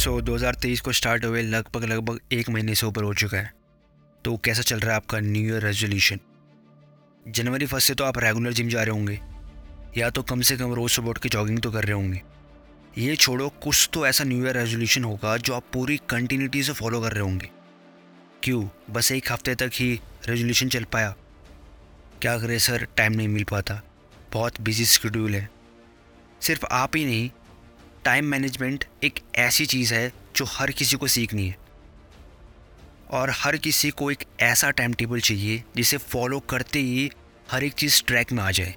सो so, 2023 को start हुए लगभग लगभग एक महीने से ऊपर हो चुका है। तो कैसा चल रहा है आपका new year resolution January first से तो आप रेगुलर जिम जा रहे होंगे या तो कम से कम रोज़ सुबह उठ के जॉगिंग तो कर रहे होंगे। ये छोड़ो कुछ तो ऐसा न्यू ईयर रेजोल्यूशन होगा जो आप पूरी कंटिन्यूटी से फॉलो कर रहे होंगे। क्यों? बस एक हफ़्ते तक ही रेजोल्यूशन चल पाया। क्या करें सर? टाइम नहीं मिल पाता। बहुत बिज़ी शेड्यूल है। सिर्फ़ आप ही नहीं टाइम मैनेजमेंट एक ऐसी चीज़ है जो हर किसी को सीखनी है। और हर किसी को एक ऐसा टाइम टेबल चाहिए जिसे फॉलो करते ही हर एक चीज़ ट्रैक में आ जाए।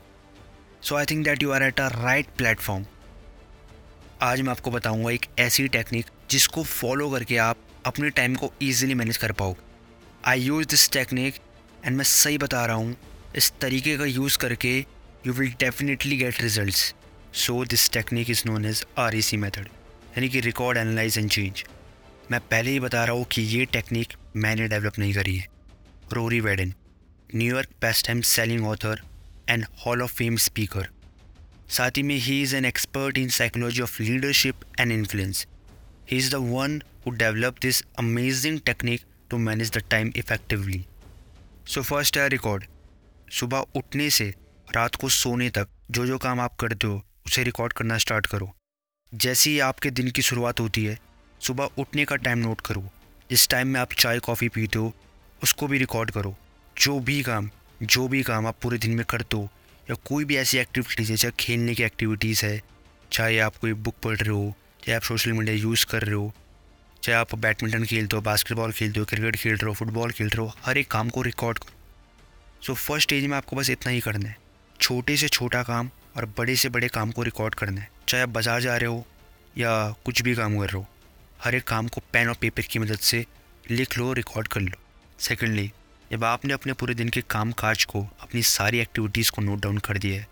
So I think that you are at a right platform आज मैं आपको बताऊँगा एक ऐसी टेक्निक जिसको फॉलो करके आप अपने टाइम को ईजिली मैनेज कर पाओ I use this technique and मैं सही बता रहा हूँ, इस तरीके का यूज़ करके you will definitely get results so this technique is known as R E C method यानी कि रिकॉर्ड एनालाइज एंड चेंज मैं पहले ही बता रहा हूँ कि ये टेक्निक मैंने डेवलप नहीं करी है। Rory Vaden New York best time selling author and hall of fame speaker साथ ही में he is an expert in psychology of leadership and influence he is the one who develop this amazing technique to manage the time effectively so first है record सुबह उठने से रात को सोने तक जो जो काम आप करते हो उसे रिकॉर्ड करना स्टार्ट करो। जैसे ही आपके दिन की शुरुआत होती है, सुबह उठने का टाइम नोट करो। जिस टाइम में आप चाय कॉफ़ी पीते हो, उसको भी रिकॉर्ड करो। जो भी काम, जो भी काम आप पूरे दिन में करते हो, या कोई भी ऐसी एक्टिविटीज़ है चाहे खेलने की एक्टिविटीज़ है, चाहे आप कोई बुक पढ़ रहे हो, चाहे आप सोशल मीडिया यूज़ कर रहे हो, चाहे आप बैडमिंटन खेलते हो बास्केटबॉल खेलते हो क्रिकेट खेल रहे हो फुटबॉल खेल रहे हो, हर एक काम को रिकॉर्ड करो। सो फ़र्स्ट स्टेज में आपको बस इतना ही करना है। छोटे से छोटा काम और बड़े से बड़े काम को रिकॉर्ड करना है। चाहे आप बाज़ार जा रहे हो या कुछ भी काम कर रहे हो, हर एक काम को पेन और पेपर की मदद से लिख लो रिकॉर्ड कर लो। सेकेंडली जब आपने अपने पूरे दिन के काम काज को, अपनी सारी एक्टिविटीज़ को नोट डाउन कर दिया है,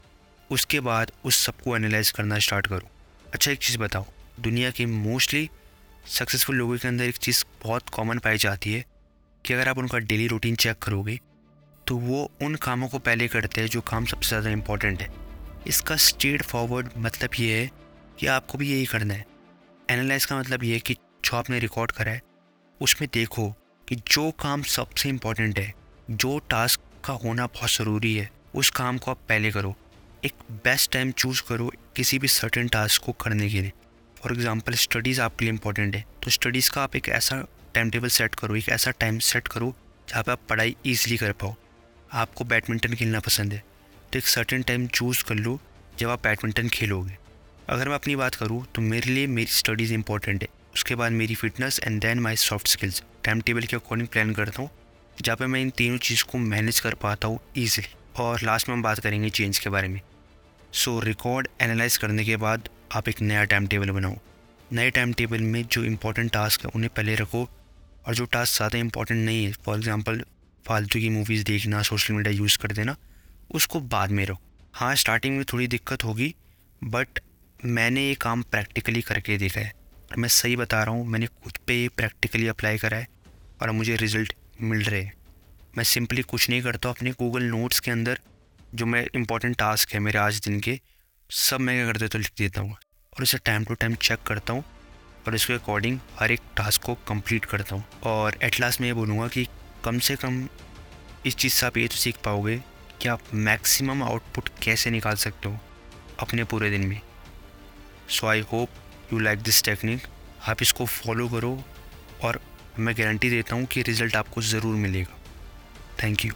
उसके बाद उस सबको एनालाइज करना स्टार्ट करो। अच्छा एक चीज़ बताओ, दुनिया के मोस्टली सक्सेसफुल लोगों के अंदर एक चीज़ बहुत कॉमन पाई जाती है कि अगर आप उनका डेली रूटीन चेक करोगे तो वो उन कामों को पहले करते हैं जो काम सबसे ज़्यादा इंपॉर्टेंट है। इसका स्ट्रेट फॉरवर्ड मतलब ये है कि आपको भी यही करना है। एनालाइज का मतलब ये है कि जो आपने रिकॉर्ड करा है, उसमें देखो कि जो काम सबसे इम्पोर्टेंट है, जो टास्क का होना बहुत ज़रूरी है, उस काम को आप पहले करो। एक बेस्ट टाइम चूज़ करो किसी भी सर्टेन टास्क को करने के लिए। फॉर एग्ज़ाम्पल स्टडीज़ आपके लिए इंपॉर्टेंट है तो स्टडीज़ का आप एक ऐसा टाइम टेबल सेट करो, एक ऐसा टाइम सेट करो जहाँ पर आप पढ़ाई ईजिली कर पाओ। आपको बैडमिंटन खेलना पसंद है। तो एक सर्टेन टाइम चूज़ कर लो जब आप बैडमिंटन खेलोगे। अगर मैं अपनी बात करूँ तो मेरे लिए मेरी स्टडीज़ इंपॉर्टेंट है। उसके बाद मेरी fitness and then my soft skills time table के अकॉर्डिंग प्लान करता हूँ, जहाँ पे मैं इन तीनों चीज़ को मैनेज कर पाता हूँ ईजिली और लास्ट में हम बात करेंगे चेंज के बारे में। सो रिकॉर्ड एनालाइज करने के बाद आप एक नया टाइम टेबल बनाओ। नए टाइम टेबल में जो इंपॉर्टेंट टास्क है, उन्हें पहले रखो। और जो टास्क ज़्यादा इंपॉर्टेंट नहीं है फॉर एग्ज़ाम्पल फालतू की मूवीज़ देखना सोशल मीडिया यूज़ कर देना उसको बाद में रहो हाँ स्टार्टिंग में थोड़ी दिक्कत होगी बट मैंने ये काम प्रैक्टिकली करके देखा है। और मैं सही बता रहा हूँ, मैंने खुद पे ये प्रैक्टिकली अप्लाई करा है और मुझे रिज़ल्ट मिल रहे हैं। मैं सिंपली कुछ नहीं करता अपने गूगल नोट्स के अंदर जो मैं इंपॉर्टेंट टास्क है मेरे आज दिन के, सब मैं क्या कर देता हूँ लिख देता हूँ और इसे टाइम टू टाइम चेक करता हूँ और इसके अकॉर्डिंग हर एक टास्क को कंप्लीट करता हूँ। और एट लास्ट मैं ये बोलूँगा कि कम से कम इस चीज़ से आप ये तो सीख पाओगे कि आप मैक्सिमम आउटपुट कैसे निकाल सकते हो अपने पूरे दिन में? So I hope you like this technique आप इसको फॉलो करो और मैं गारंटी देता हूँ कि रिज़ल्ट आपको ज़रूर मिलेगा। Thank you